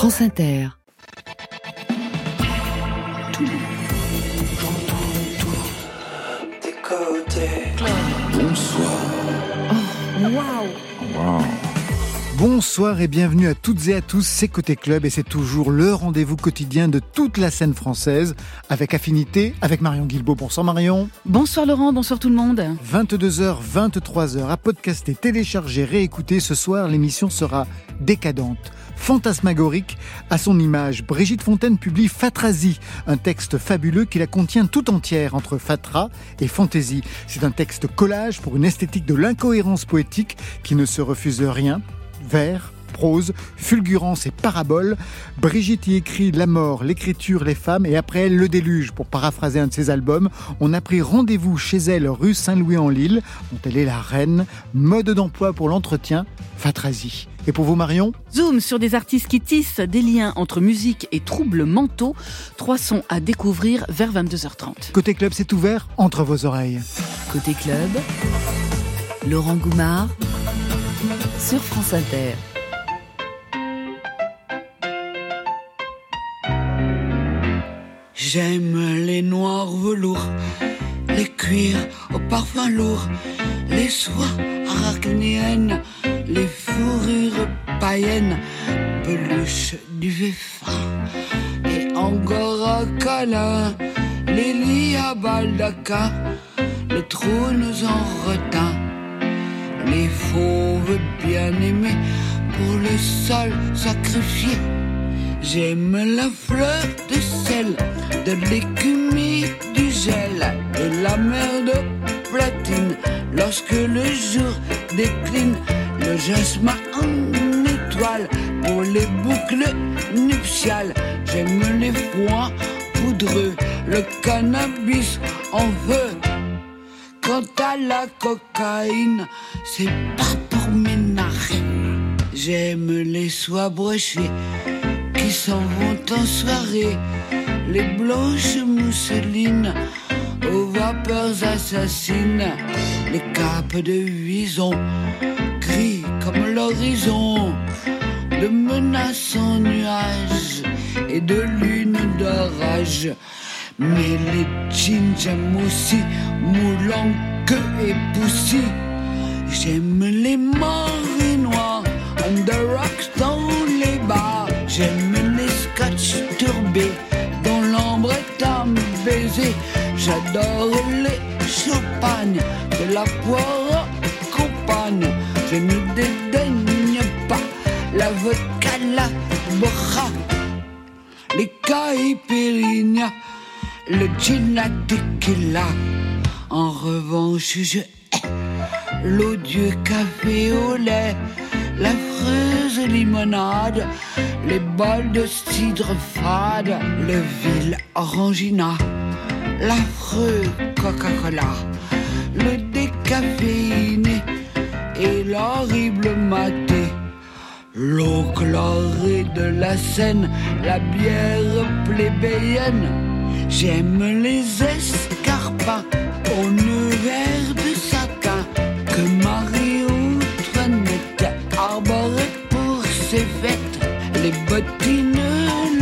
France Inter. Bonsoir. Waouh Bonsoir et bienvenue à toutes et à tous, c'est Côté Club et c'est toujours le rendez-vous quotidien de toute la scène française, avec affinité, avec Marion Guilbault. Bonsoir Marion. Bonsoir Laurent, bonsoir tout le monde. 22h, 23h, à podcaster, télécharger, réécouter, ce soir l'émission sera décadente, fantasmagorique à son image. Brigitte Fontaine publie Fatrasie, un texte fabuleux qui la contient tout entière entre fatra et fantaisie. C'est un texte collage pour une esthétique de l'incohérence poétique qui ne se refuse rien vers, prose, fulgurance et parabole. Brigitte y écrit la mort, l'écriture, les femmes et après elle le déluge. Pour paraphraser un de ses albums, on a pris rendez-vous chez elle rue Saint-Louis-en-Lille, dont elle est la reine, mode d'emploi pour l'entretien, Fatrasie. Et pour vous Marion? Zoom sur des artistes qui tissent des liens entre musique et troubles mentaux. Trois sons à découvrir vers 22h30. Côté club, c'est ouvert entre vos oreilles. Côté club, Laurent Goumard sur France Inter. J'aime les noirs velours, les cuirs au parfum lourd, les soies arachnéennes, les fourrures païennes, peluche du fin et angora câlin, les lits à baldaquin, les trônes en retin, les fauves bien aimés pour le sol sacrifié. J'aime la fleur de sel, de l'écume du gel, de la mer de platine. Lorsque le jour décline, le jasmin en étoile pour les boucles nuptiales. J'aime les foins poudreux, le cannabis en feu. Quant à la cocaïne, c'est pas pour mes narines. J'aime les soies brochées s'en vont en soirée, les blanches mousselines aux vapeurs assassines, les capes de vison, gris comme l'horizon, de menaçants nuages et de lune d'orage. Mais les jeans j'aime aussi, moulant que et poussi. J'aime les marinois, on the rocks dans les bars. J'aime turbés, dont l'ambre est à me baiser. J'adore les champagnes, de la poire compagne. Je ne dédaigne pas la vodka, la borra, les caipirinhas, le gin la tequila. En revanche, je hais l'odieux café au lait, l'affreuse limonade, les bols de cidre fade, le vil orangina, l'affreux Coca-Cola, le décaféiné et l'horrible maté. L'eau chlorée de la Seine, la bière plébéienne. J'aime les escarpins Les bottines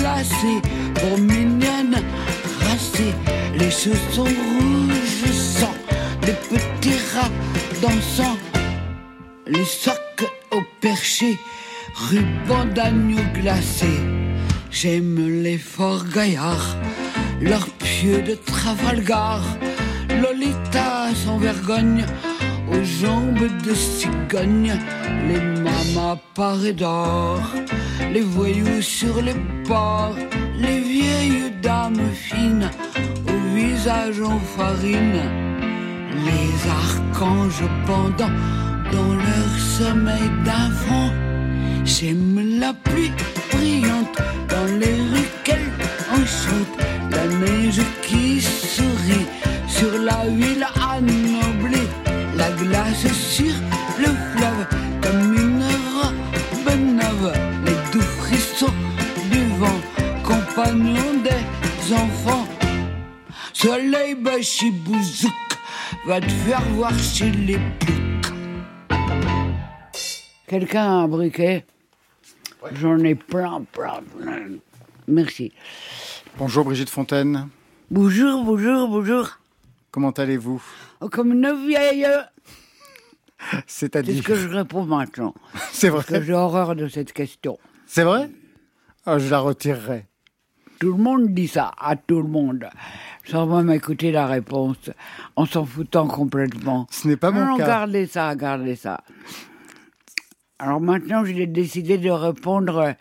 lacées pour mignonnes racées. Les chaussons rouges sang, des petits rats dansant. Les sacs au perché, ruban d'agneau glacé. J'aime les forts gaillards, leurs pieux de Trafalgar. Lolita sans vergogne, aux jambes de cigogne, les mamas parées d'or, les voyous sur les ports, les vieilles dames fines, au visage en farine, les archanges pendant dans leur sommeil d'enfant. J'aime la pluie brillante dans les rues qu'elle enchante, la neige qui sourit sur la ville annoblée, la glace sur le fleuve compagnons des enfants. Soleil bachibouzouk va te faire voir chez les ploucs. Quelqu'un a un briquet J'en ai plein, plein, plein. Merci. Bonjour Brigitte Fontaine. Bonjour, bonjour, bonjour. Comment allez-vous? Oh, Comme une vieille. C'est ce C'est-à-dire que je réponds maintenant. C'est Parce que vrai j'ai horreur de cette question. C'est vrai? Ah, Je la retirerai. Tout le monde dit ça, à tout le monde. Sans même écouter la réponse, en s'en foutant complètement. Ce n'est pas mon non, cas. gardez ça, gardez ça. Alors maintenant, j'ai décidé de répondre.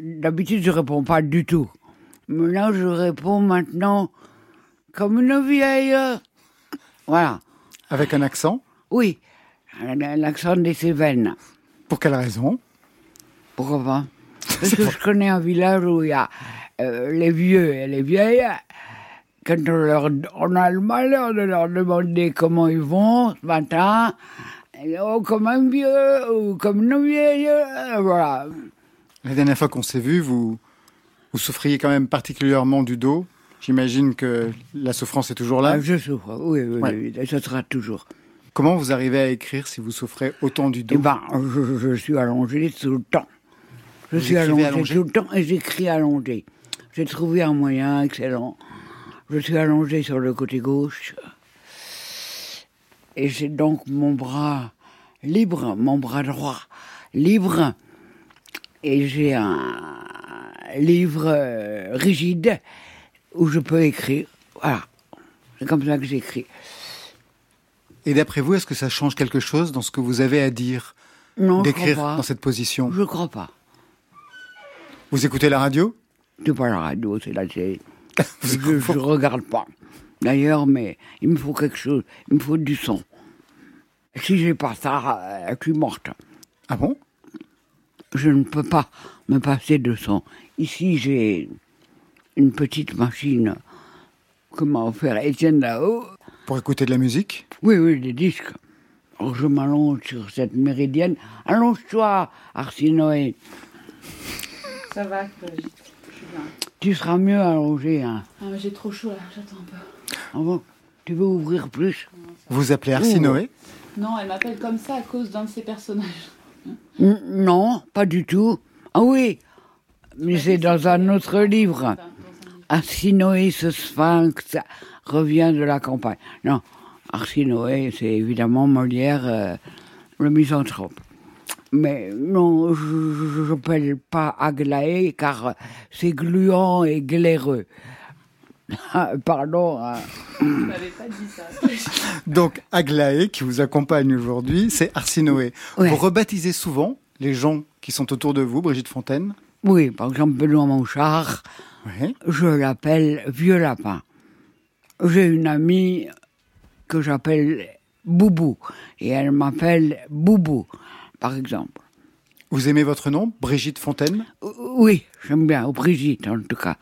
D'habitude, je réponds pas du tout. Mais là, je réponds maintenant comme une vieille. Voilà. Avec un accent Oui, l'accent des Cévennes. Pour quelle raison? Pourquoi pas? Parce que je connais un village où il y a euh, les vieux et les vieilles. Quand on, leur, on a le malheur de leur demander comment ils vont ce matin, oh, comme un vieux ou comme une vieille, euh, voilà. La dernière fois qu'on s'est vu, vous, vous souffriez quand même particulièrement du dos. J'imagine que la souffrance est toujours là. Ah, je souffre, oui, oui, Ouais. oui, et ce sera toujours. Comment vous arrivez à écrire si vous souffrez autant du Eh dos ben, je, je suis allongé tout le temps. Je Vous suis allongé, allongé? tout le temps et j'écris allongé. J'ai trouvé un moyen excellent. Je suis allongé sur le côté gauche. Et j'ai donc mon bras libre, mon bras droit libre. Et j'ai un livre euh, rigide où je peux écrire. Voilà. C'est comme ça que j'écris. Et d'après vous, est-ce que ça change quelque chose dans ce que vous avez à dire D'écrire dans cette position? Je crois pas. Vous écoutez la radio? C'est pas la radio, c'est la télé. Je, je regarde pas. D'ailleurs, mais il me faut quelque chose, il me faut du son. Si j'ai pas ça, euh, je suis morte. Ah bon? Je ne peux pas me passer de son. Ici, j'ai une petite machine que m'a offert Étienne là-haut. Pour écouter de la musique? Oui, oui, des disques. Alors je m'allonge sur cette méridienne. Allonge-toi, Arsinoé. Ça va. Tu seras mieux allongé. Hein. Ah, mais j'ai trop chaud là, j'attends un peu. Ah bon? Tu veux ouvrir plus? Vous appelez Arsinoé Non, elle m'appelle comme ça à cause d'un de ses personnages. N- Non, pas du tout. Ah oui, mais c'est dans un autre livre. Arsinoé, ce sphinx, revient de la campagne. Non, Arsinoé, c'est évidemment Molière, euh, le misanthrope. Mais non, je n'appelle pas Aglaé car c'est gluant et glaireux. Pardon. hein. Je m'avais pas dit ça. Donc Aglaé, qui vous accompagne aujourd'hui, c'est Arsinoé. Ouais. Vous rebaptisez souvent les gens qui sont autour de vous, Brigitte Fontaine Oui, par exemple, Benoît Monchard, Oui. je l'appelle Vieux Lapin. J'ai une amie que j'appelle Boubou, et elle m'appelle Boubou, par exemple. Vous aimez votre nom, Brigitte Fontaine? Oui, j'aime bien, ou Brigitte en tout cas.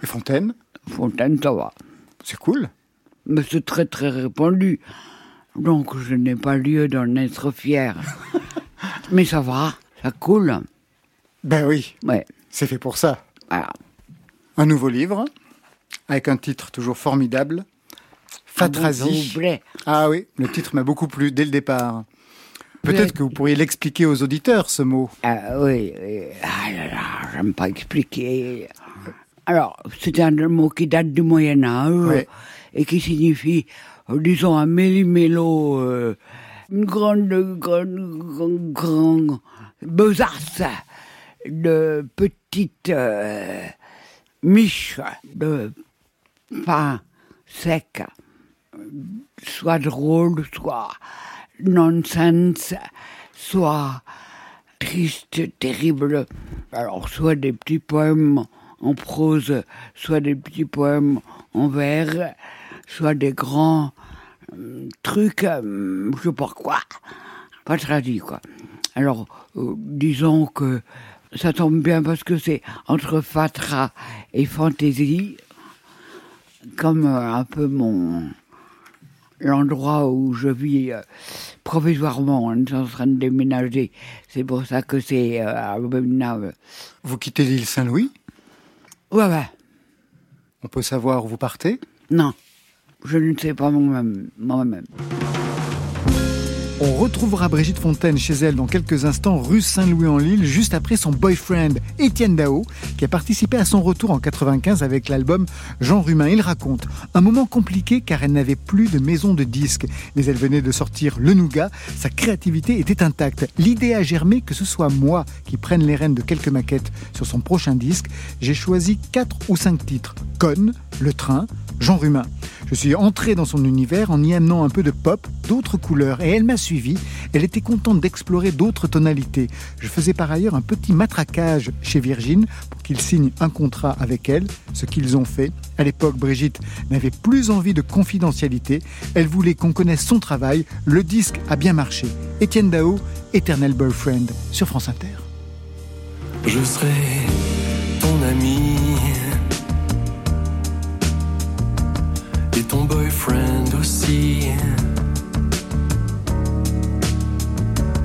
Et Fontaine? Fontaine, ça va. C'est cool. Mais c'est très très répandu. Donc je n'ai pas lieu d'en être fier. Mais ça va, ça coule. Ben oui, Ouais, c'est fait pour ça. voilà. Un nouveau livre, avec un titre toujours formidable, Ah bon, Ah oui, le titre m'a beaucoup plu dès le départ. Peut-être que vous pourriez l'expliquer aux auditeurs, ce mot. Ah oui. Ah là là, j'aime pas expliquer. Alors, c'est un mot qui date du Moyen Âge Oui. et qui signifie, euh, disons, un méli-mélo, euh, une grande, grande, grande, grande besace de petites euh, miches de pain sec, soit drôle, soit nonsense, soit triste, terrible. Alors, soit des petits poèmes en prose, soit des petits poèmes en vers, soit des grands euh, trucs, euh, je sais pas quoi, pas traduits, quoi. Alors, euh, disons que ça tombe bien parce que c'est entre fatra et fantaisie, comme euh, un peu mon l'endroit où je vis euh, provisoirement, on est en train de déménager. C'est pour ça que c'est euh, abominable. Vous quittez l'île Saint-Louis? Ouais, ouais. On peut savoir où vous partez? Non, je ne sais pas moi-même. moi-même. Retrouvera Brigitte Fontaine chez elle dans quelques instants, rue Saint-Louis-en-Lille, juste après son boyfriend Étienne Dao, qui a participé à son retour en 95 avec l'album Jean Rumain. Il raconte un moment compliqué car elle n'avait plus de maison de disques, mais elle venait de sortir Le Nougat. Sa créativité était intacte. L'idée a germé que ce soit moi qui prenne les rênes de quelques maquettes sur son prochain disque. J'ai choisi quatre ou cinq titres. Conne, Le Train, Jean Rumain. Je suis entré dans son univers en y amenant un peu de pop, d'autres couleurs, et elle m'a suivi. Elle était contente d'explorer d'autres tonalités. Je faisais par ailleurs un petit matraquage chez Virgin pour qu'ils signent un contrat avec elle, ce qu'ils ont fait. À l'époque, Brigitte n'avait plus envie de confidentialité. Elle voulait qu'on connaisse son travail. Le disque a bien marché. Étienne Dao, Eternal Boyfriend, sur France Inter. Je serai ton ami ton boyfriend aussi.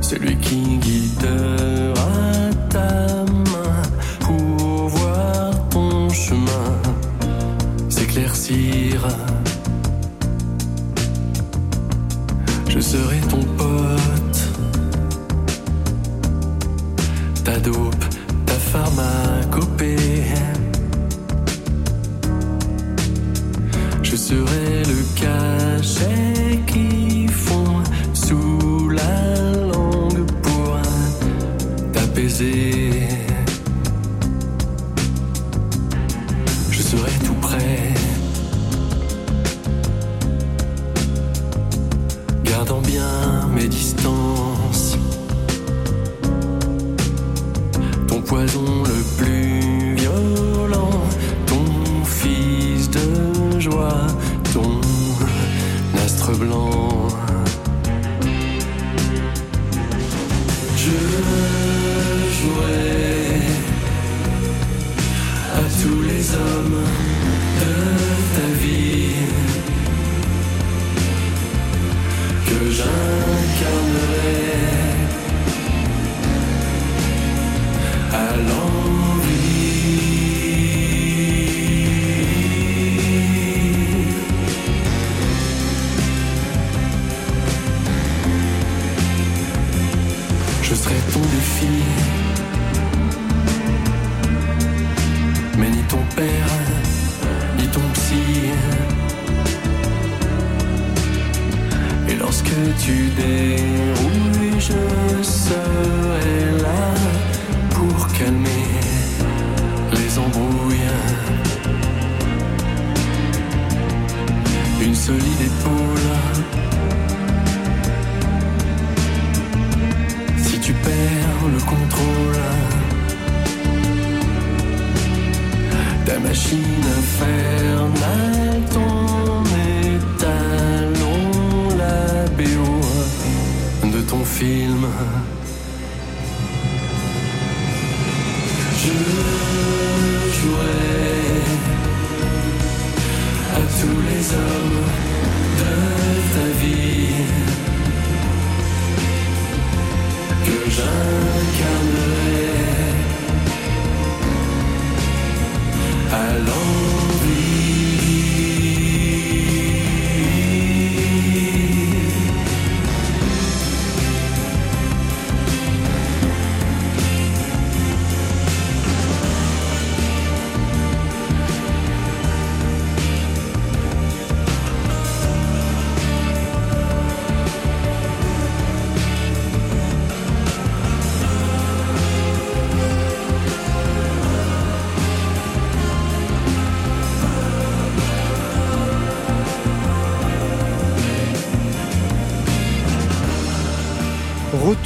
Celui qui guidera ta main pour voir ton chemin s'éclaircir. Je serai ton pote, ta dope, ta pharmacopée. Je serai le cachet qui fond sous la langue pour t'apaiser. Astre blanc.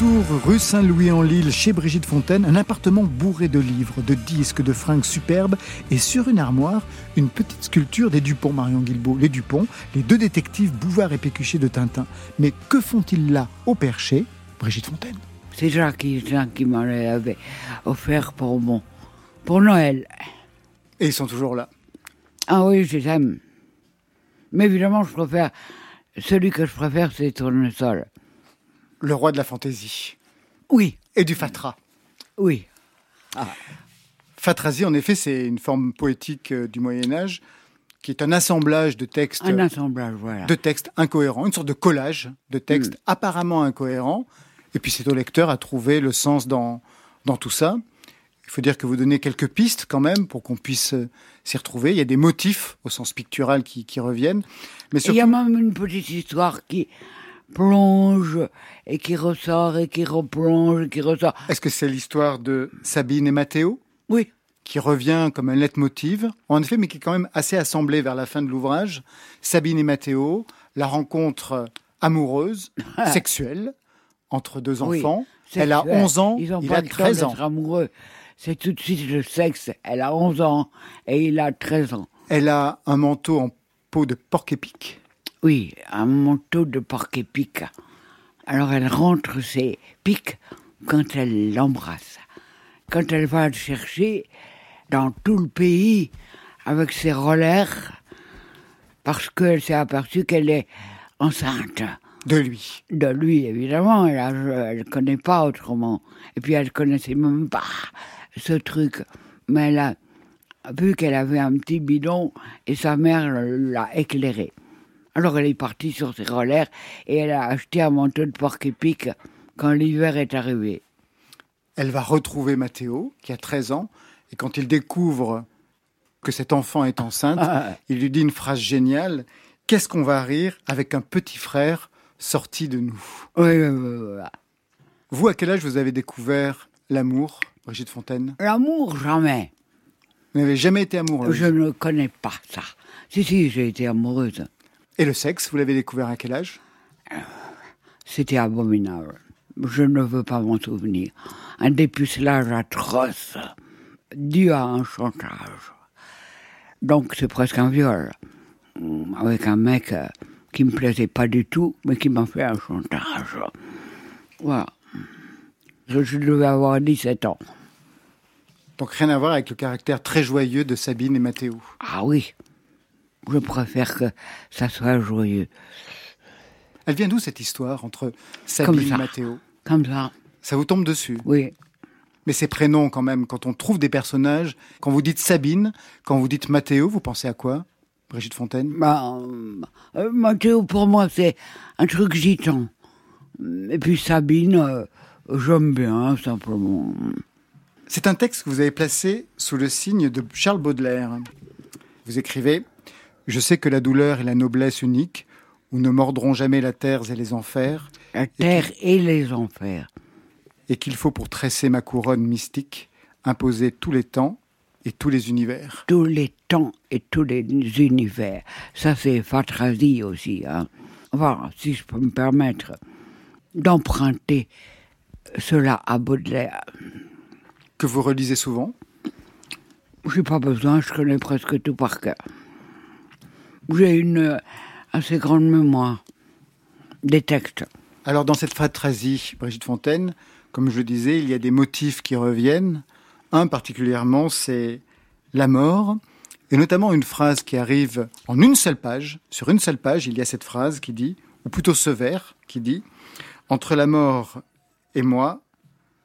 Retour rue Saint-Louis-en-Lille chez Brigitte Fontaine, un appartement bourré de livres, de disques, de fringues superbes et sur une armoire, une petite sculpture des Dupont, Marion Guilbault. Les Dupont, les deux détectives Bouvard et Pécuchet de Tintin. Mais que font-ils là, au perché Brigitte Fontaine. C'est Jacques qui, m'en avait offert pour mon, pour Noël. Et ils sont toujours là. Ah oui, je les aime. Mais évidemment, je préfère, celui que je préfère, c'est Tournesol. Le roi de la fantaisie. Oui, Et du fatras. oui. Fatrasie, en effet, c'est une forme poétique euh, du Moyen Âge. qui est un assemblage de textes, Un assemblage, voilà. de textes incohérents, une sorte de collage de textes Mm. apparemment incohérents. Et puis c'est au lecteur à trouver le sens dans, dans tout ça. Il faut dire que vous donnez quelques pistes quand même pour qu'on puisse euh, s'y retrouver. Il y a des motifs au sens pictural qui, qui reviennent. Mais Il y a même une petite histoire qui plonge et qui ressort et qui replonge et qui ressort. est-ce que c'est l'histoire de Sabine et Mathéo Oui, qui revient comme un leitmotiv, en effet, mais qui est quand même assez assemblé vers la fin de l'ouvrage. Sabine et Mathéo, la rencontre amoureuse, sexuelle, entre deux Oui, enfants. Elle a sexuel. 11 ans, Ils ont il pas a le temps 13 ans. amoureux. C'est tout de suite le sexe. Elle a 11 ans et il a 13 ans. Elle a un manteau en peau de porc-épic. Oui, un manteau de porc-épic. Alors elle rentre ses pics quand elle l'embrasse. Quand elle va le chercher dans tout le pays avec ses rollers, parce qu'elle s'est aperçue qu'elle est enceinte. De lui. De lui, évidemment, elle ne connaît pas autrement. Et puis elle connaissait même pas ce truc. Mais elle a vu qu'elle avait un petit bidon et sa mère l'a éclairé. Alors elle est partie sur ses rollers et elle a acheté un manteau de porc-épic quand l'hiver est arrivé. Elle va retrouver Mathéo, qui a 13 ans, et quand il découvre que cet enfant est enceinte, il lui dit une phrase géniale. Qu'est-ce qu'on va rire avec un petit frère sorti de nous? Oui, oui, oui, voilà. Vous, à quel âge vous avez découvert l'amour, Brigitte Fontaine? L'amour, jamais. Vous n'avez jamais été amoureuse? Je ne connais pas ça. Si, si, j'ai été amoureuse. Et le sexe, vous l'avez découvert à quel âge? C'était abominable. Je ne veux pas m'en souvenir. Un dépucelage atroce, dû à un chantage. Donc c'est presque un viol. Hum, Avec un mec euh, qui me plaisait pas du tout, mais qui m'a fait un chantage. Voilà. Je devais avoir 17 ans. Donc rien à voir avec le caractère très joyeux de Sabine et Mathéo. Ah oui. Je préfère que ça soit joyeux. Elle vient d'où cette histoire entre Comme Sabine et. Mathéo Comme ça. Ça vous tombe dessus? Oui. Mais ces prénoms quand même, quand on trouve des personnages, quand vous dites Sabine, quand vous dites Mathéo, vous pensez à quoi? Brigitte Fontaine? Bah, euh, Mathéo, pour moi, c'est un truc gitan. Et puis Sabine, euh, j'aime bien, simplement. C'est un texte que vous avez placé sous le signe de Charles Baudelaire. Vous écrivez Je sais que la douleur est la noblesse unique, où ne mordront jamais la terre et les enfers, La terre et les enfers. et qu'il faut pour tresser ma couronne mystique imposer tous les temps et tous les univers. Tous les temps et tous les univers. Ça, c'est Fatrazi aussi. Hein. Voilà, si je peux me permettre d'emprunter cela à Baudelaire. Que vous relisez souvent? J'ai pas besoin, je connais presque tout par cœur. J'ai une euh, assez grande mémoire des textes. Alors dans cette phratrasie, Brigitte Fontaine, comme je le disais, il y a des motifs qui reviennent. Un particulièrement, c'est la mort, et notamment une phrase qui arrive en une seule page. Sur une seule page, il y a cette phrase qui dit, ou plutôt ce vers qui dit, Entre la mort et moi,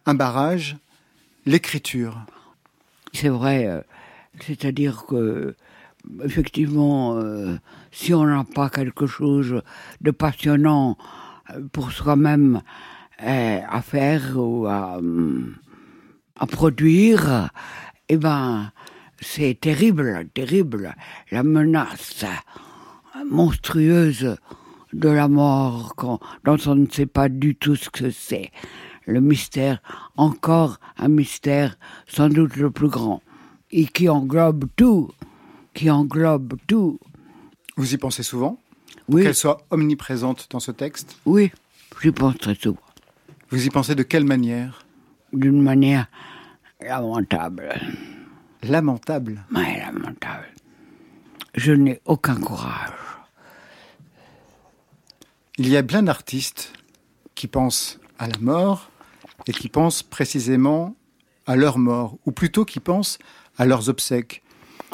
un barrage, l'écriture. C'est vrai, euh, c'est-à-dire que, effectivement, euh, si on n'a pas quelque chose de passionnant euh, pour soi-même euh, à faire ou à, hum, à produire, eh ben, c'est terrible, terrible. La menace monstrueuse de la mort quand, dont on ne sait pas du tout ce que c'est. Le mystère, encore un mystère sans doute le plus grand, et qui englobe tout, qui englobe tout. Vous y pensez souvent? Oui, Qu'elle soit omniprésente dans ce texte? Oui, j'y pense très souvent, Vous y pensez de quelle manière? D'une manière lamentable. Lamentable? Ouais, lamentable. Je n'ai aucun courage. Il y a plein d'artistes qui pensent à la mort et qui pensent précisément à leur mort, ou plutôt qui pensent à leurs obsèques.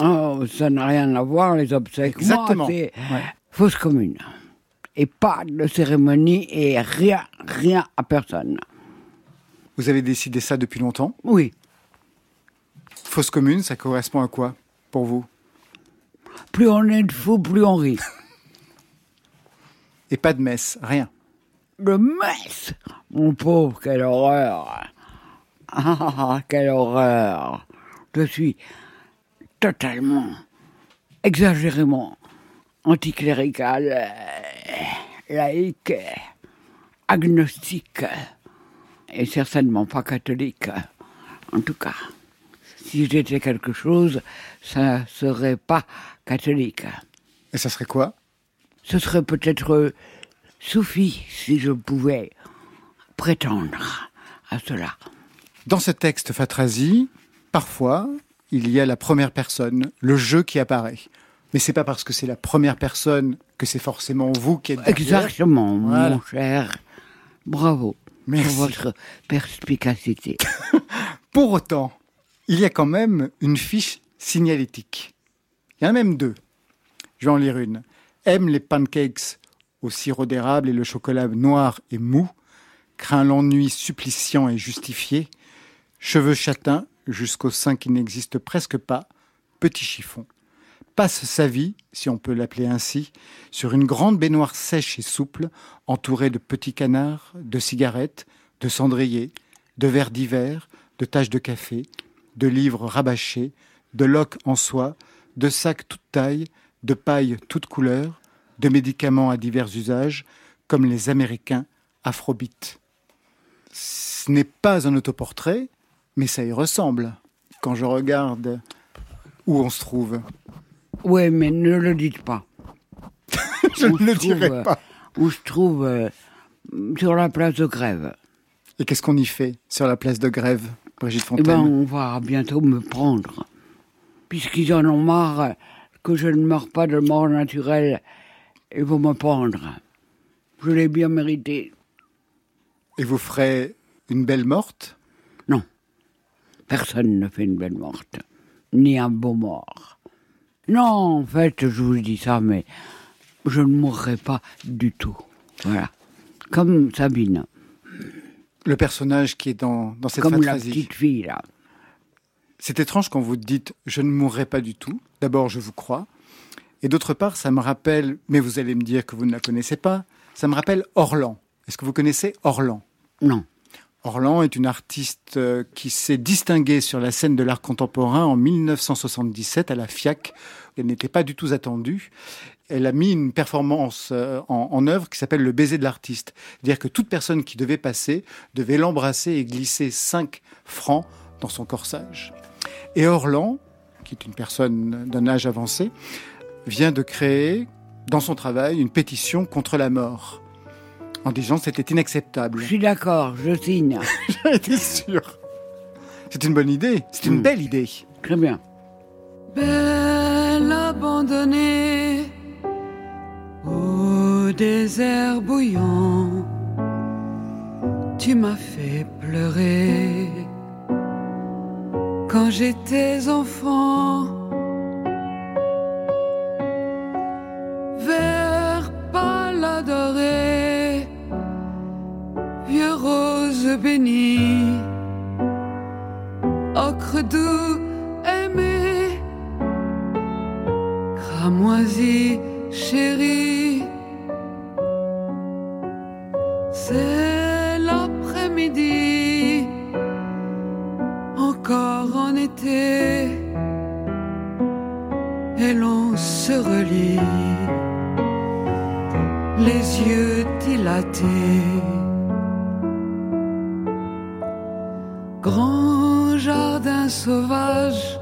Oh, ça n'a rien à voir, les obsèques. Exactement. c'est Ouais. fausse commune. Et pas de cérémonie et rien, rien à personne. Vous avez décidé ça depuis longtemps? Oui, Fausse commune, ça correspond à quoi pour vous? Plus on est de fous, plus on rit. Et pas de messe, rien? Le messe? Mon pauvre, quelle horreur Ah, quelle horreur Je suis totalement, exagérément anticlérical, euh, laïque, agnostique, et certainement pas catholique. En tout cas, si j'étais quelque chose, ça serait pas catholique. Et ça serait quoi? Ce serait peut-être euh, soufi, si je pouvais prétendre à cela. Dans ce texte Fatrazi, parfois, il y a la première personne, le jeu qui apparaît. Mais c'est pas parce que c'est la première personne que c'est forcément vous qui êtes derrière. Exactement, Voilà. mon cher. Bravo Merci. pour votre perspicacité. Pour autant, il y a quand même une fiche signalétique. Il y en a même deux. Je vais en lire une. Aime les pancakes au sirop d'érable et le chocolat noir et mou. Craint l'ennui suppliciant et justifié. Cheveux châtains jusqu'au sein qui n'existe presque pas. Petit chiffon. Passe sa vie, si on peut l'appeler ainsi, sur une grande baignoire sèche et souple, entourée de petits canards, de cigarettes, de cendriers, de verres divers, de taches de café, de livres rabâchés, de loques en soie, de sacs toute taille, de paille toute couleur, de médicaments à divers usages, comme les Américains afrobites. Ce n'est pas un autoportrait, mais ça y ressemble. Quand je regarde où on se trouve, Oui, mais ne le dites pas. je ne le se dirai trouve, pas. Où se trouve euh, sur la place de grève. Et qu'est-ce qu'on y fait sur la place de grève, Brigitte Eh Fontaine ben, on va bientôt me prendre. Puisqu'ils en ont marre que je ne meurs pas de mort naturelle, ils vont me prendre. Je l'ai bien mérité. Et vous ferez une belle morte? Personne ne fait une belle morte. Ni un beau mort. Non, en fait, je vous dis ça, mais je ne mourrai pas du tout. Voilà. Comme Sabine. Le personnage qui est dans, dans cette comme la petite fille, là. C'est étrange quand vous dites je ne mourrai pas du tout. D'abord, je vous crois. Et d'autre part, ça me rappelle, mais vous allez me dire que vous ne la connaissez pas, ça me rappelle Orlan. Est-ce que vous connaissez Orlan? Non. Orlan est une artiste euh, qui s'est distinguée sur la scène de l'art contemporain en 1977 à la FIAC. Elle n'était pas du tout attendue. Elle a mis une performance euh, en, en œuvre qui s'appelle le baiser de l'artiste. C'est-à-dire que toute personne qui devait passer devait l'embrasser et glisser 5 francs dans son corsage. Et Orlan, qui est une personne d'un âge avancé, vient de créer dans son travail une pétition contre la mort. En disant c'était inacceptable. Je suis d'accord, je signe. J'en étais sûr. C'est une bonne idée. C'est une Mm. belle idée. Très bien. Belle abandonnée au désert bouillant, tu m'as fait pleurer quand j'étais enfant. Rose béni, ocre doux aimé. Cramoisi chéri. C'est l'après-midi, encore en été, et l'on se relie, les yeux dilatés. Grand jardin sauvage,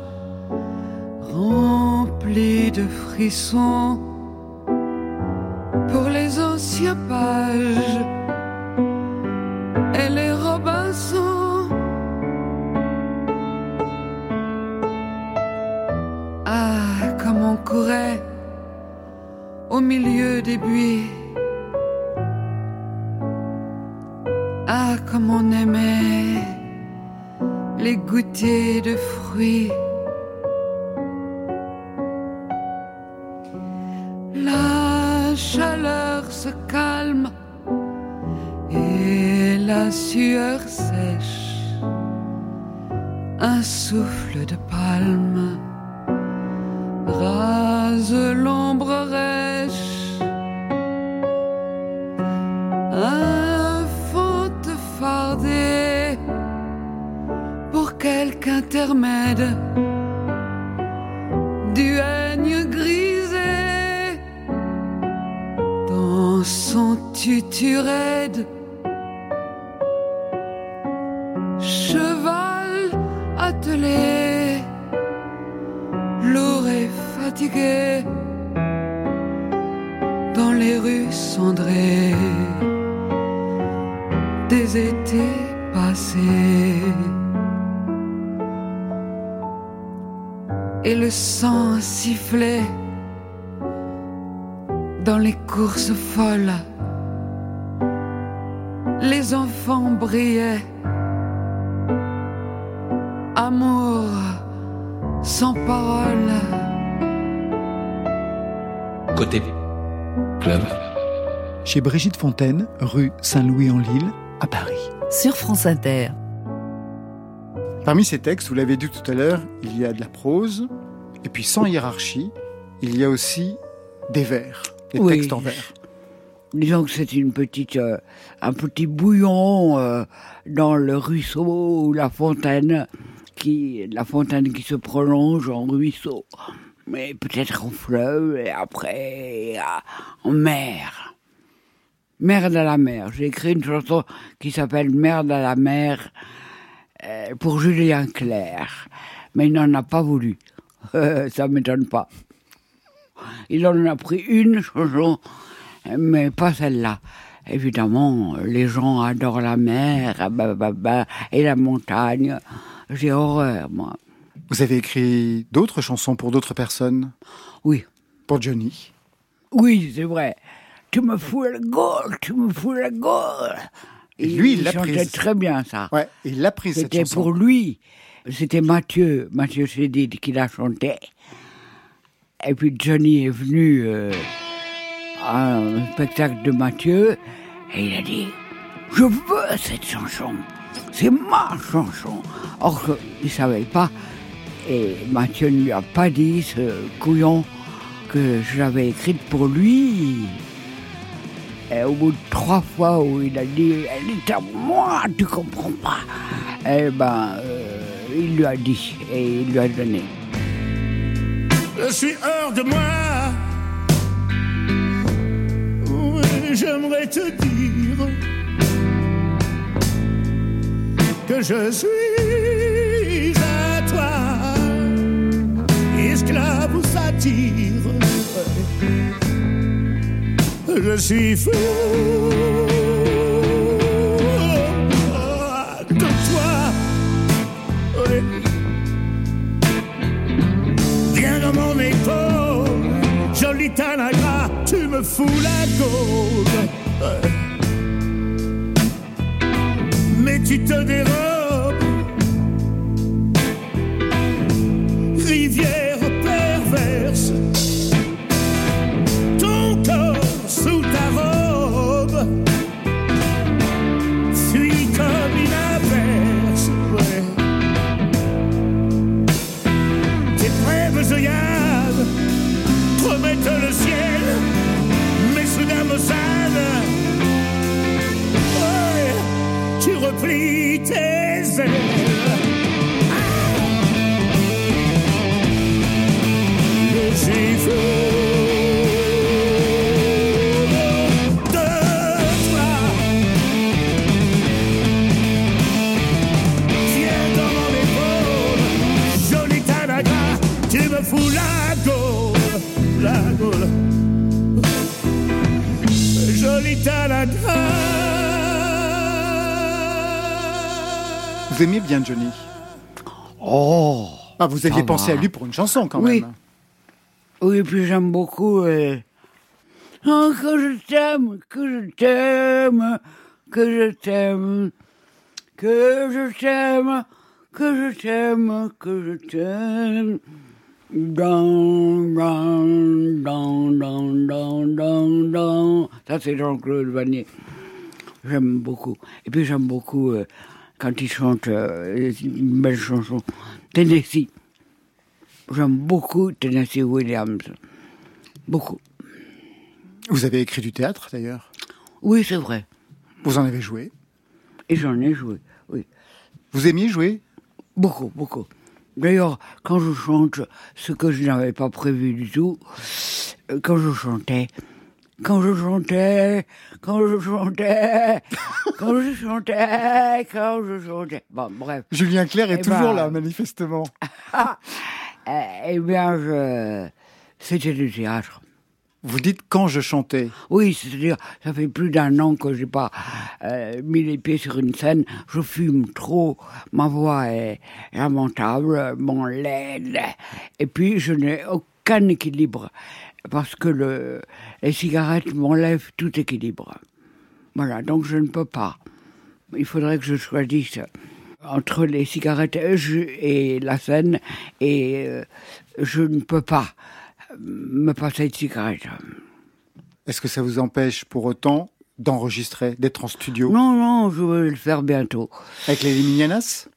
rempli de frissons. Pour les anciens pages Chez Brigitte Fontaine, rue Saint-Louis-en-Lille, à Paris. Sur France Inter. Parmi ces textes, vous l'avez dit tout à l'heure, il y a de la prose, et puis sans hiérarchie, il y a aussi des vers, des Oui. textes en vers. Disons que c'est une petite, euh, un petit bouillon euh, dans le ruisseau ou la fontaine, qui, la fontaine qui se prolonge en ruisseau, mais peut-être en fleuve et après euh, en mer. Merde à la mer. J'ai écrit une chanson qui s'appelle Merde à la mer euh, pour Julien Clerc, mais il n'en a pas voulu. Ça m'étonne pas. Il en a pris une chanson, mais pas celle-là. Évidemment, les gens adorent la mer ah bah, bah, bah, et la montagne. J'ai horreur, moi. Vous avez écrit d'autres chansons pour d'autres personnes? Oui, Pour Johnny? Oui, c'est vrai. Tu me fous la gorge, tu me fous la gorge. Et lui, il l'a chantait prise. très bien ça. Ouais, il l'a pris cette C'était pour lui. C'était Mathieu, Mathieu Chédid qui la chantait. Et puis Johnny est venu euh, à un spectacle de Mathieu et il a dit Je veux cette chanson. C'est ma chanson. Or qu'il ne savait pas. Et Mathieu ne lui a pas dit, ce couillon, que je l'avais écrite pour lui. Et au bout de trois fois où il a dit Elle est à moi, tu comprends pas Eh ben, euh, il lui a dit et il lui a donné. Je suis hors de moi. J'aimerais te dire que je suis à toi, esclave ou satire. Je suis fou de toi. Viens dans mon épaule, joli tanagra, tu me fous la gaule. Mais tu te dérobes, rivière tu replies Vous aimiez bien Johnny Oh Ah, vous aviez Ça pensé va. à lui pour une chanson quand Oui. même. Oui, puis j'aime beaucoup. euh, Oh, que je t'aime, que je t'aime, que je t'aime, que je t'aime, que je t'aime, que je t'aime. Dans, dans, dans, dans, dans, dans, dans. Ça, c'est Jean-Claude Vanier. J'aime beaucoup. Et puis, j'aime beaucoup euh, quand il chante euh, une belle chanson. Tennessee. J'aime beaucoup Tennessee Williams. Beaucoup. Vous avez écrit du théâtre d'ailleurs? Oui, c'est vrai. Vous en avez joué? Et j'en ai joué, oui. Vous aimiez jouer? Beaucoup, beaucoup. D'ailleurs, quand je chante, ce que je n'avais pas prévu du tout, euh, quand je chantais, quand je chantais, quand je chantais, quand je chantais, quand je chantais. Bon, bref. Julien Clerc est Eh toujours ben- là, manifestement. Euh, eh bien, je... c'était du théâtre. Vous dites quand je chantais. Oui, c'est-à-dire, ça fait plus d'un an que j'ai pas euh, mis les pieds sur une scène. Je fume trop, ma voix est lamentable, mon laide, et puis je n'ai aucun équilibre parce que le, les cigarettes m'enlèvent tout équilibre. Voilà, donc je ne peux pas. Il faudrait que je choisisse entre les cigarettes et la scène, et euh, je ne peux pas me passer de cigarettes. Est-ce que ça vous empêche pour autant d'enregistrer, d'être en studio? Non, non, je vais le faire bientôt. avec les Liminianas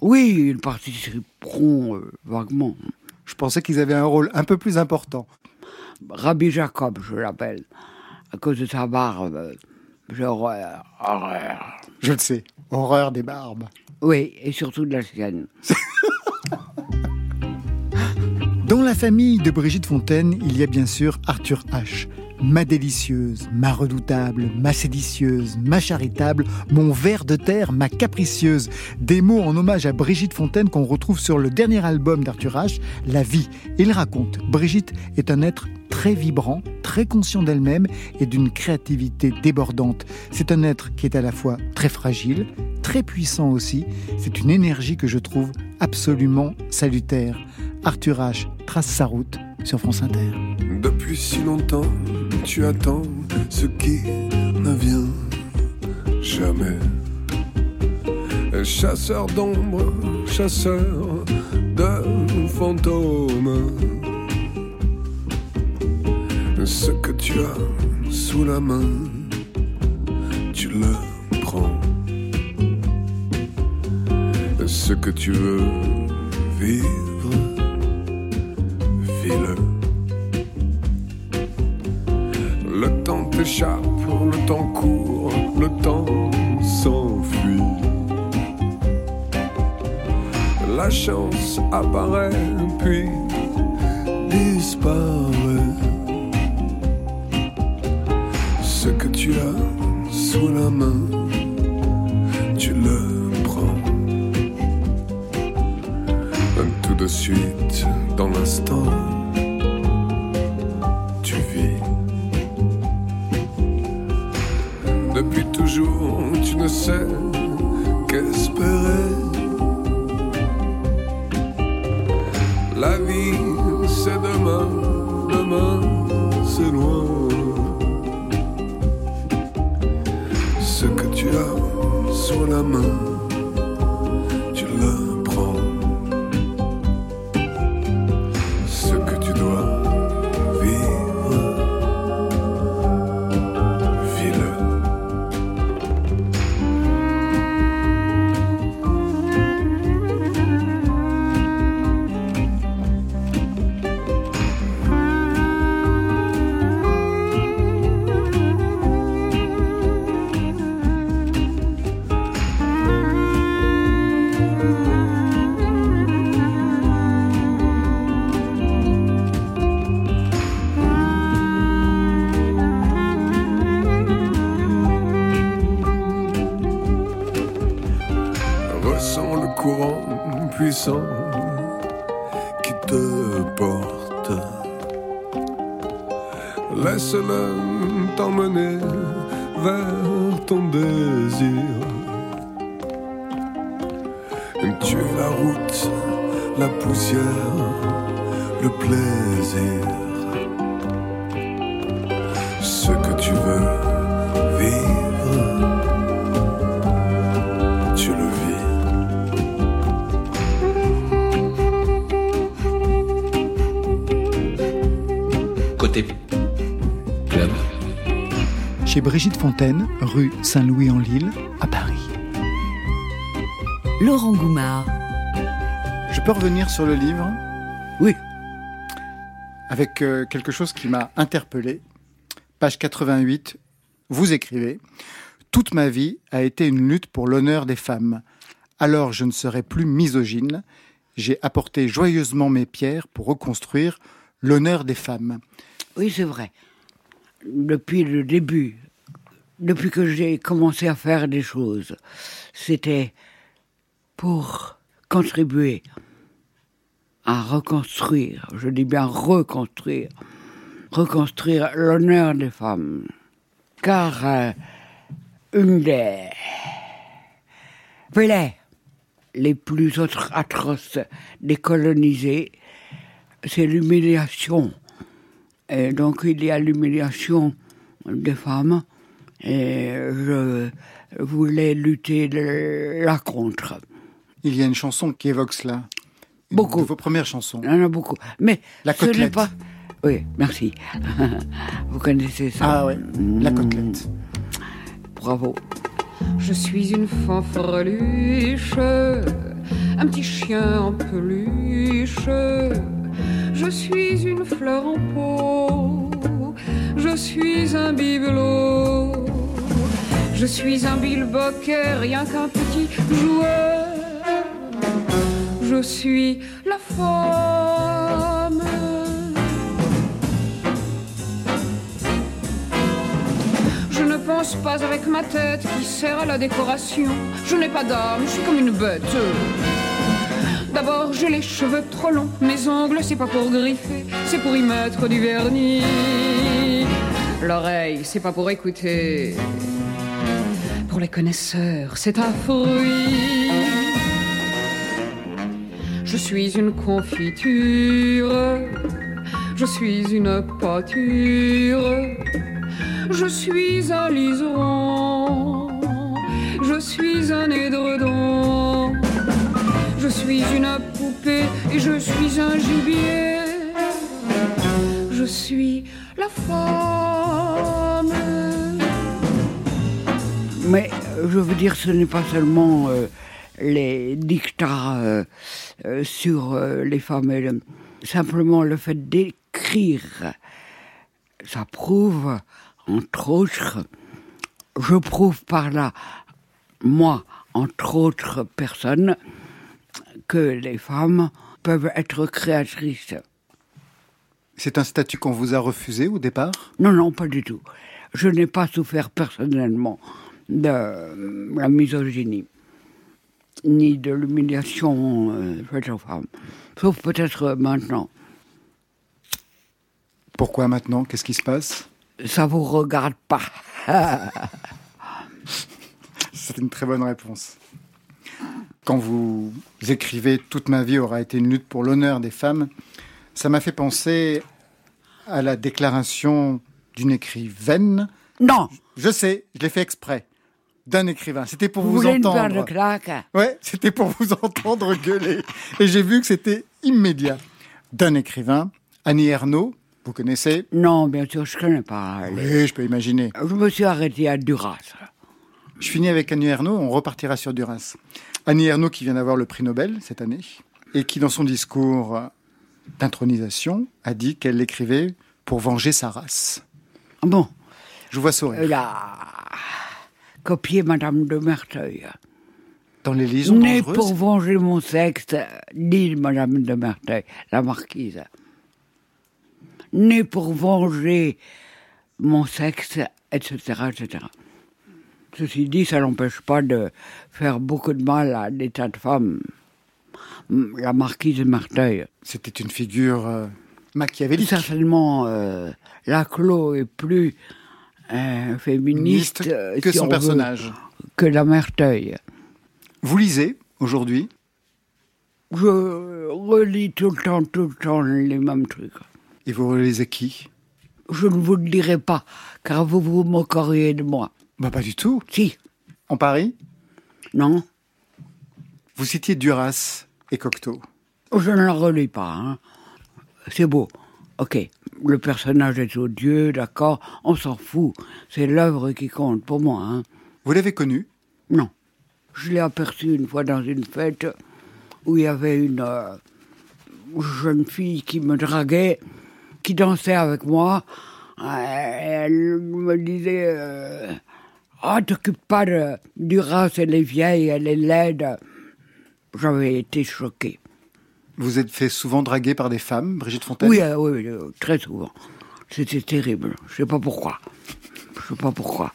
Oui, ils participeront euh, vaguement. Je pensais qu'ils avaient un rôle un peu plus important. Rabbi Jacob, je l'appelle, à cause de sa barbe. J'ai horreur, horreur. Je le sais. Horreur des barbes. Oui, et surtout de la sienne. Dans la famille de Brigitte Fontaine, il y a bien sûr Arthur H. Ma délicieuse, ma redoutable, ma séditieuse, ma charitable, mon ver de terre, ma capricieuse. Des mots en hommage à Brigitte Fontaine qu'on retrouve sur le dernier album d'Arthur H, La vie. Il raconte, Brigitte est un être très vibrant, très conscient d'elle-même et d'une créativité débordante. C'est un être qui est à la fois très fragile, très puissant aussi. C'est une énergie que je trouve absolument salutaire. Arthur H trace sa route sur France Inter. Depuis si longtemps, tu attends ce qui ne vient jamais. Chasseur d'ombre, chasseur de fantômes. Ce que tu as sous la main, tu le prends. Ce que tu veux vivre, Le temps t'échappe, le temps court, le temps s'enfuit. La chance apparaît puis disparaît. Ce que tu as sous la main, tu le prends. Tout de suite, dans l'instant, Toujours, tu ne sais qu'espérer. La vie, c'est demain, demain, c'est loin. Ce que tu as sur la main, Côté club. Chez Brigitte Fontaine, rue Saint-Louis-en-Lille, à Paris. Laurent Goumard. Je peux revenir sur le livre? Oui, avec euh, quelque chose qui m'a interpellé. Page 88, vous écrivez Toute ma vie a été une lutte pour l'honneur des femmes. Alors je ne serai plus misogyne. J'ai apporté joyeusement mes pierres pour reconstruire l'honneur des femmes. Oui, c'est vrai. Depuis le début, depuis que j'ai commencé à faire des choses, c'était pour contribuer à reconstruire, je dis bien reconstruire, reconstruire l'honneur des femmes. Car euh, une des plaies les plus atroces des colonisés, c'est l'humiliation. Et donc il y a l'humiliation des femmes, et je voulais lutter de- là contre. Il y a une chanson qui évoque cela. Une Beaucoup. De vos premières chansons. Il y en a beaucoup. Mais La ce n'est côtelette. pas. Oui, merci. Vous connaissez ça Ah ouais, la côtelette. Bravo. Je suis une fanfreluche, un petit chien en peluche. Je suis une fleur en pot, je suis un bibelot. Je suis un bilboquet, rien qu'un petit joueur. Je suis la femme. Je ne pense pas avec ma tête qui sert à la décoration. Je n'ai pas d'âme, je suis comme une bête. D'abord, j'ai les cheveux trop longs, mes ongles, c'est pas pour griffer, c'est pour y mettre du vernis. L'oreille, c'est pas pour écouter. Pour les connaisseurs, c'est un fruit. Je suis une confiture, je suis une pâture. Je suis un liseron, je suis un édredon, je suis une poupée et je suis un gibier. Je suis la femme. Mais euh, je veux dire, ce n'est pas seulement euh, les dictats euh, sur les femmes, et le- simplement le fait d'écrire. Ça prouve, entre autres, je prouve par là, moi, entre autres personnes, que les femmes peuvent être créatrices. C'est un statut qu'on vous a refusé au départ? Non, non, pas du tout. Je n'ai pas souffert personnellement de la misogynie, ni de l'humiliation euh, faite aux femmes. Sauf peut-être maintenant. Pourquoi maintenant? Qu'est-ce qui se passe? Ça vous regarde pas. C'est une très bonne réponse. Quand vous écrivez Toute ma vie aura été une lutte pour l'honneur des femmes, ça m'a fait penser à la déclaration d'une écrivaine. Non Je sais, je l'ai fait exprès. D'un écrivain. C'était pour Vous vous, voulez une entendre. de Ouais, c'était pour vous entendre gueuler. Et j'ai vu que c'était immédiat. D'un écrivain, Annie Ernaux, vous connaissez? Non, bien sûr, je ne connais pas. les- Oui, je peux imaginer. Je me suis arrêté à Duras. Je finis avec Annie Ernaux, on repartira sur Duras. Annie Ernaux qui vient d'avoir le prix Nobel cette année et qui dans son discours d'intronisation a dit qu'elle l'écrivait pour venger sa race. Bon, Je vous vois sourire. elle a copié Madame de Merteuil. Dans les liaisons Né pour venger mon sexe, dit Madame de Merteuil, la marquise. Né pour venger mon sexe, etc., etc. Ceci dit, ça n'empêche pas de faire beaucoup de mal à des tas de femmes. La marquise de Merteuil. c'était une figure euh, machiavélique. Certainement, euh, Laclos est plus euh, féministe euh, que si son veut, personnage. que la Merteuil. Vous lisez aujourd'hui? Je relis tout le temps, tout le temps les mêmes trucs. et vous relisez qui? Je ne vous le dirai pas, car vous vous moqueriez de moi. Bah pas du tout. Si, En Paris, non vous citiez Duras et Cocteau. Je ne la relis pas. hein. C'est beau. Ok, le personnage est odieux, d'accord, on s'en fout. C'est l'œuvre qui compte pour moi. Hein. Vous l'avez connu? Non. Je l'ai aperçu une fois dans une fête où il y avait une euh, jeune fille qui me draguait, qui qui dansait avec moi, euh, elle me disait euh, Oh, t'occupe pas de, du rat, elle est vieille, elle est laide. J'avais été choqué. Vous êtes fait souvent draguer par des femmes, Brigitte Fontaine? Oui, euh, oui, euh, très souvent. C'était terrible. Je sais pas pourquoi. Je sais pas pourquoi.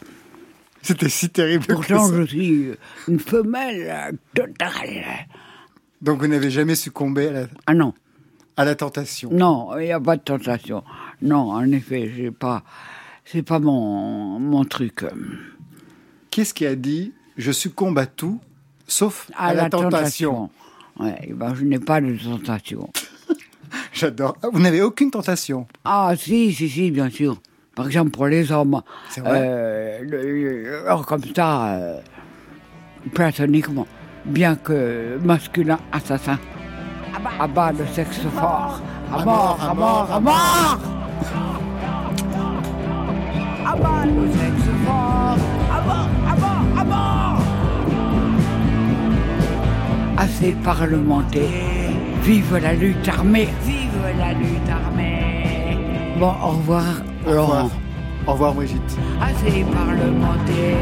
C'était si terrible. que Pourtant, ça. je suis une femelle totale. Donc vous n'avez jamais succombé à la, Ah non, à la tentation? non, il n'y a pas de tentation. Non, en effet, j'ai pas. C'est pas mon, mon truc. Qu'est-ce qui a dit je succombe à tout, sauf à, la, tentation, Ouais, eh ben, je n'ai pas de tentation. J'adore. Ah, Vous n'avez aucune tentation? Ah, si, si, si, bien sûr. Par exemple, pour les hommes. C'est vrai? Euh, le- le- alors, comme ça, euh, platoniquement. Bien que masculin assassin. À bas le sexe fort. À mort, à mort, à mort À bas le sexe Assez parlementé. Vive la lutte armée Vive la lutte armée Bon, au revoir, Au Laurent. revoir. Au revoir Brigitte. assez parlementé.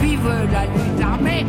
Vive la lutte armée.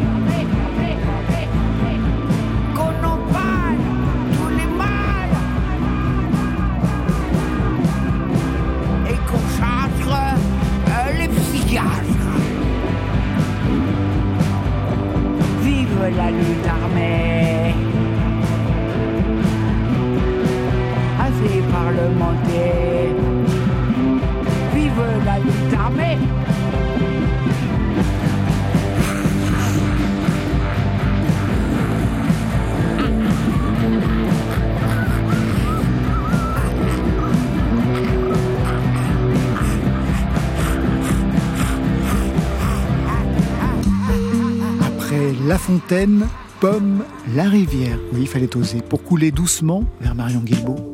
Fontaine, Pomme, La Rivière. Oui, il fallait oser. Pour couler doucement vers Marion Guilbault.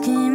Qu'est-ce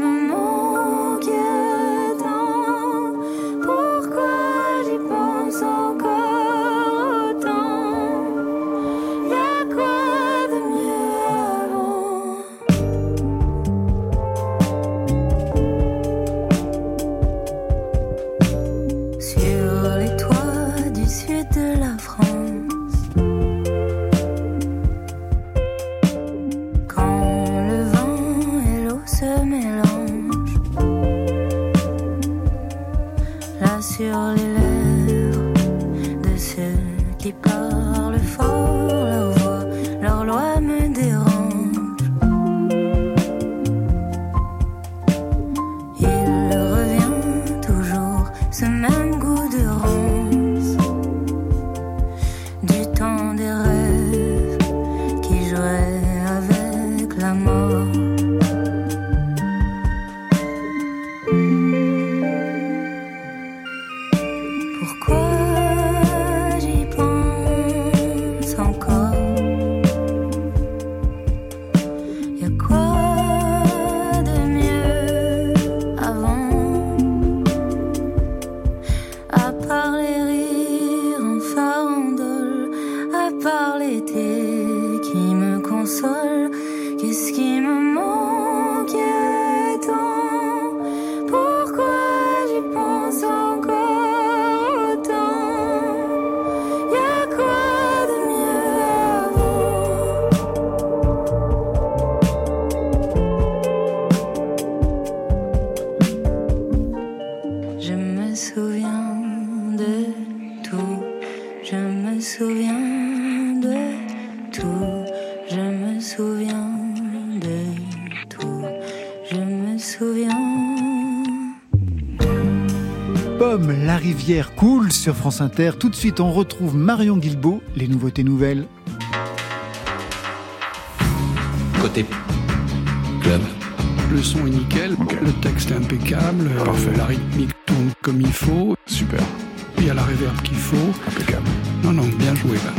sur France Inter. Tout de suite, on retrouve Marion Guilbeault, les nouveautés nouvelles. Côté club. Le son est nickel, le texte est impeccable, Parfait. la rythmique tourne comme il faut, Super. il y a la réverb qu'il faut. Impeccable. Non, non, bien joué là.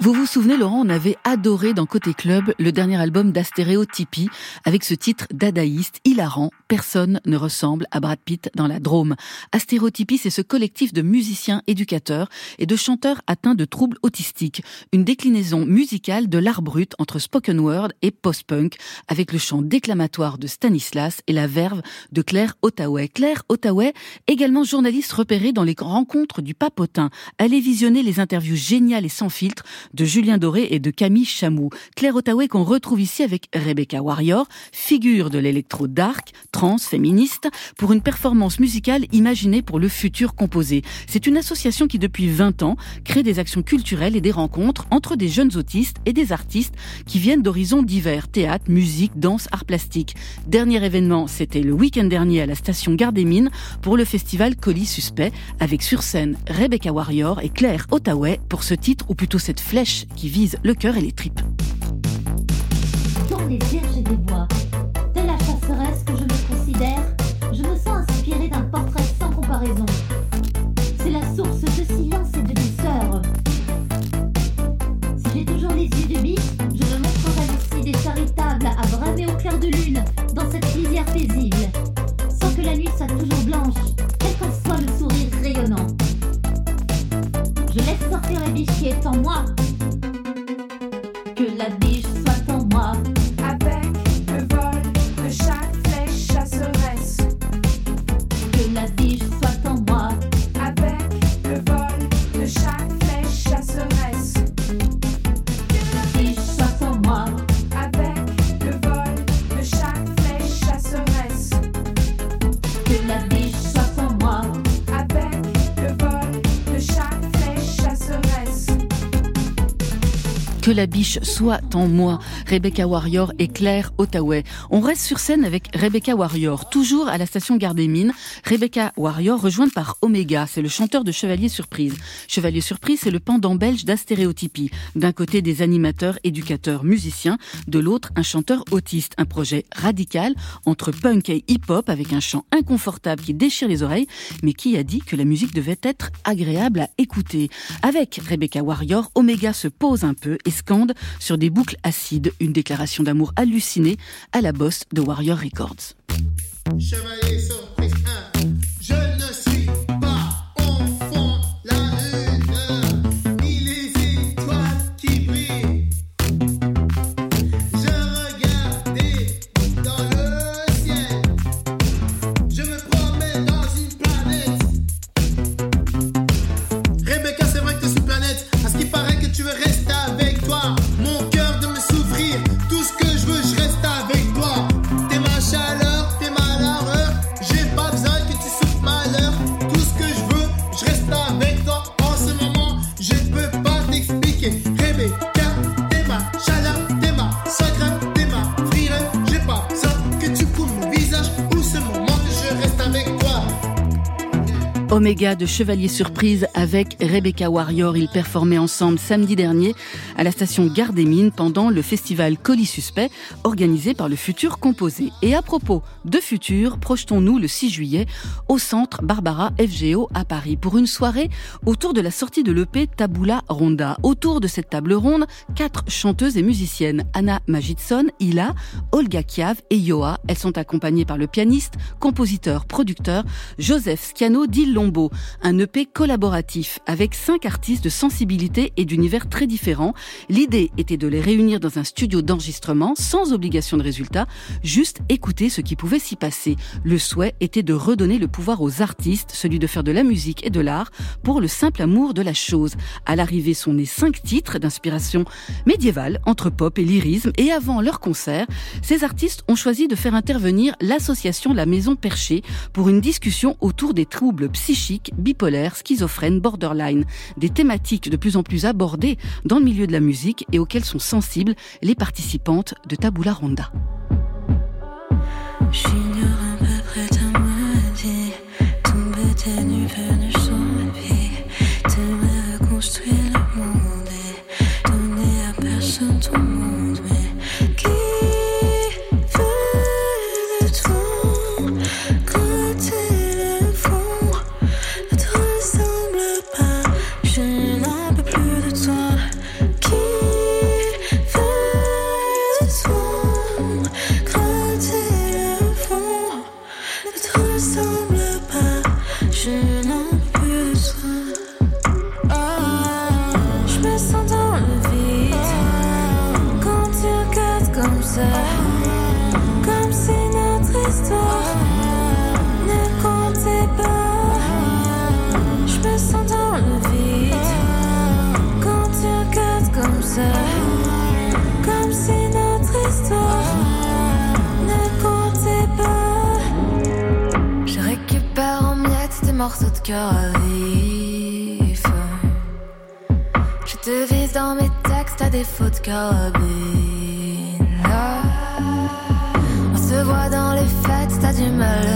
Vous vous souvenez, Laurent, on avait adoré dans Côté Club le dernier album d'Astéréotypie avec ce titre dadaïste, hilarant, personne ne ressemble à Brad Pitt dans la Drôme. Astéréotypie, c'est ce collectif de musiciens éducateurs et de chanteurs atteints de troubles autistiques. Une déclinaison musicale de l'art brut entre spoken word et post-punk avec le chant déclamatoire de Stanislas et la verve de Claire Ottaway. Claire Ottaway, également journaliste repérée dans les rencontres du papotin. Allez visionner les interviews géniales et sans filtre de Julien Doré et de Camille Chamou. Claire Ottaway qu'on retrouve ici avec Rebecca Warrior, figure de l'électro dark, trans, féministe, pour une performance musicale imaginée pour le futur composé. C'est une association qui depuis 20 ans crée des actions culturelles et des rencontres entre des jeunes autistes et des artistes qui viennent d'horizons divers, théâtre, musique, danse, art plastique. Dernier événement, c'était le week-end dernier à la station Gare des Mines pour le festival Colis Suspect avec sur scène Rebecca Warrior et Claire Ottaway pour ce titre ou plutôt cette flèche qui vise le cœur et les tripes. Dans les vierges des bois, la chasseresse que je inspirée d'un portrait sans comparaison. C'est la source de silence et de douceur. Si j'ai toujours les yeux du biche, je me montrerai lucide et charitable à braver au clair de lune dans cette lisière paisible, Soit en moi. Rebecca Warrior et Claire Ottaway. On reste sur scène avec Rebecca Warrior, toujours à la station Gare des Mines. Rebecca Warrior rejointe par Omega, c'est le chanteur de Chevalier Surprise. Chevalier Surprise, c'est le pendant belge d'Astéréotypie. D'un côté des animateurs, éducateurs, musiciens, de l'autre un chanteur autiste. Un projet radical entre punk et hip-hop avec un chant inconfortable qui déchire les oreilles, mais qui a dit que la musique devait être agréable à écouter. Avec Rebecca Warrior, Omega se pose un peu et scande sur des boucles acides une déclaration d'amour hallucinée à la bosse de Warrior Records. Omega de Chevalier Surprise avec Rebecca Warrior. Ils performaient ensemble samedi dernier à la station Gare des Mines pendant le festival Colis Suspect organisé par le Futur Composé. Et à propos de Futur, projetons-nous le 6 juillet au centre Barbara FGO à Paris pour une soirée autour de la sortie de l'EP Tabula Ronda. Autour de cette table ronde, quatre chanteuses et musiciennes. Anna Magidson, Ila, Olga Kiav et Yoa. Elles sont accompagnées par le pianiste, compositeur, producteur Joseph Sciano dit Lombo. Un EP collaboratif avec cinq artistes de sensibilité et d'univers très différents. L'idée était de les réunir dans un studio d'enregistrement sans obligation de résultat, juste écouter ce qui pouvait s'y passer. Le souhait était de redonner le pouvoir aux artistes, celui de faire de la musique et de l'art pour le simple amour de la chose. À l'arrivée sont nés cinq titres d'inspiration médiévale entre pop et lyrisme et avant leur concert, ces artistes ont choisi de faire intervenir l'association La Maison Perchée pour une discussion autour des troubles psychiques bipolaire, schizophrène, borderline. Des thématiques de plus en plus abordées dans le milieu de la musique et auxquelles sont sensibles les participantes de Tabula Ronda. Cœur. Je te vise dans mes textes à défaut de carabine. On se voit dans les fêtes, t'as du mal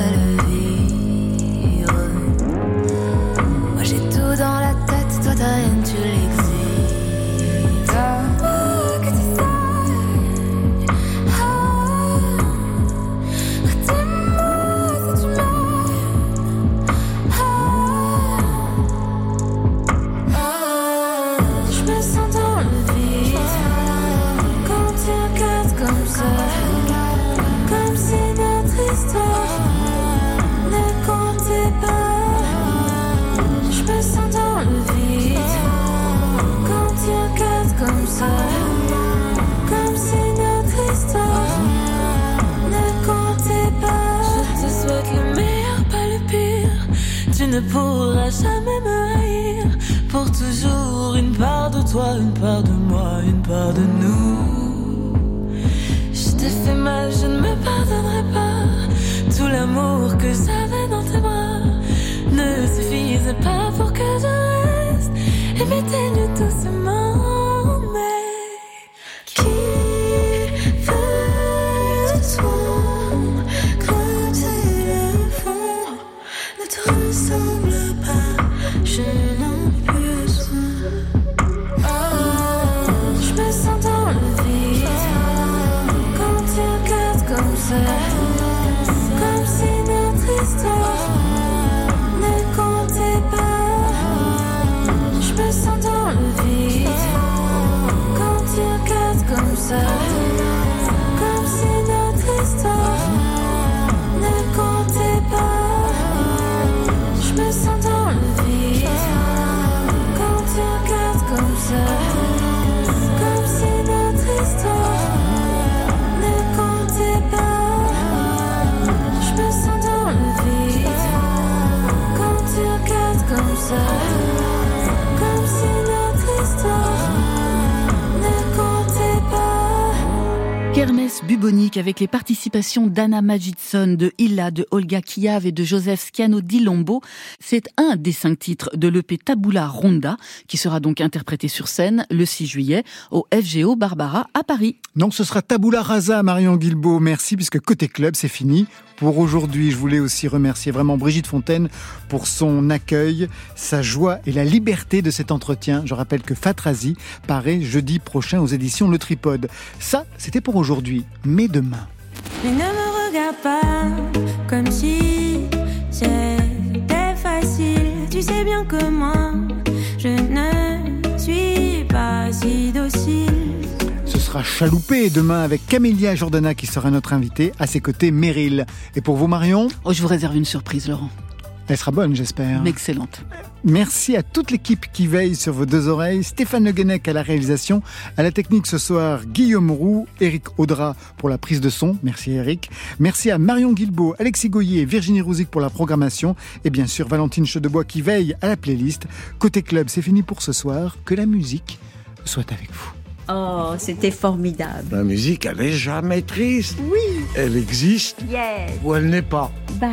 Avec les participations d'Anna Magidson, de Illa, de Olga Kiav et de Joseph Schiano di Lombo. C'est un des cinq titres de l'EP Tabula Ronda qui sera donc interprété sur scène le 6 juillet au FGO Barbara à Paris. Non, ce sera Tabula Rasa, Marion Guilbeault. Merci, puisque côté club, c'est fini pour aujourd'hui. Je voulais aussi remercier vraiment Brigitte Fontaine pour son accueil, sa joie et la liberté de cet entretien. Je rappelle que Fatrazi paraît jeudi prochain aux éditions Le Tripode. Ça, c'était pour aujourd'hui. Mais demain. Mais ne me regarde pas comme si c'était facile. Tu sais bien que moi, je ne suis pas si docile. Sera chaloupé demain avec Camélia Jordana qui sera notre invitée. À ses côtés, Meryl. Et pour vous, Marion Oh, je vous réserve une surprise, Laurent. Elle sera bonne, j'espère. Excellente. Merci à toute l'équipe qui veille sur vos deux oreilles. Stéphane Le Guenec à la réalisation. À la technique ce soir, Guillaume Roux, Eric Audra pour la prise de son. Merci Eric. Merci à Marion Guilbeault, Alexis Goyer et Virginie Rouzic pour la programmation. Et bien sûr, Valentine Chedebois qui veille à la playlist. Côté club, c'est fini pour ce soir. Que la musique soit avec vous. Oh, c'était formidable. La musique, elle est jamais triste. Oui. Elle existe Yes. ou elle n'est pas. Bye.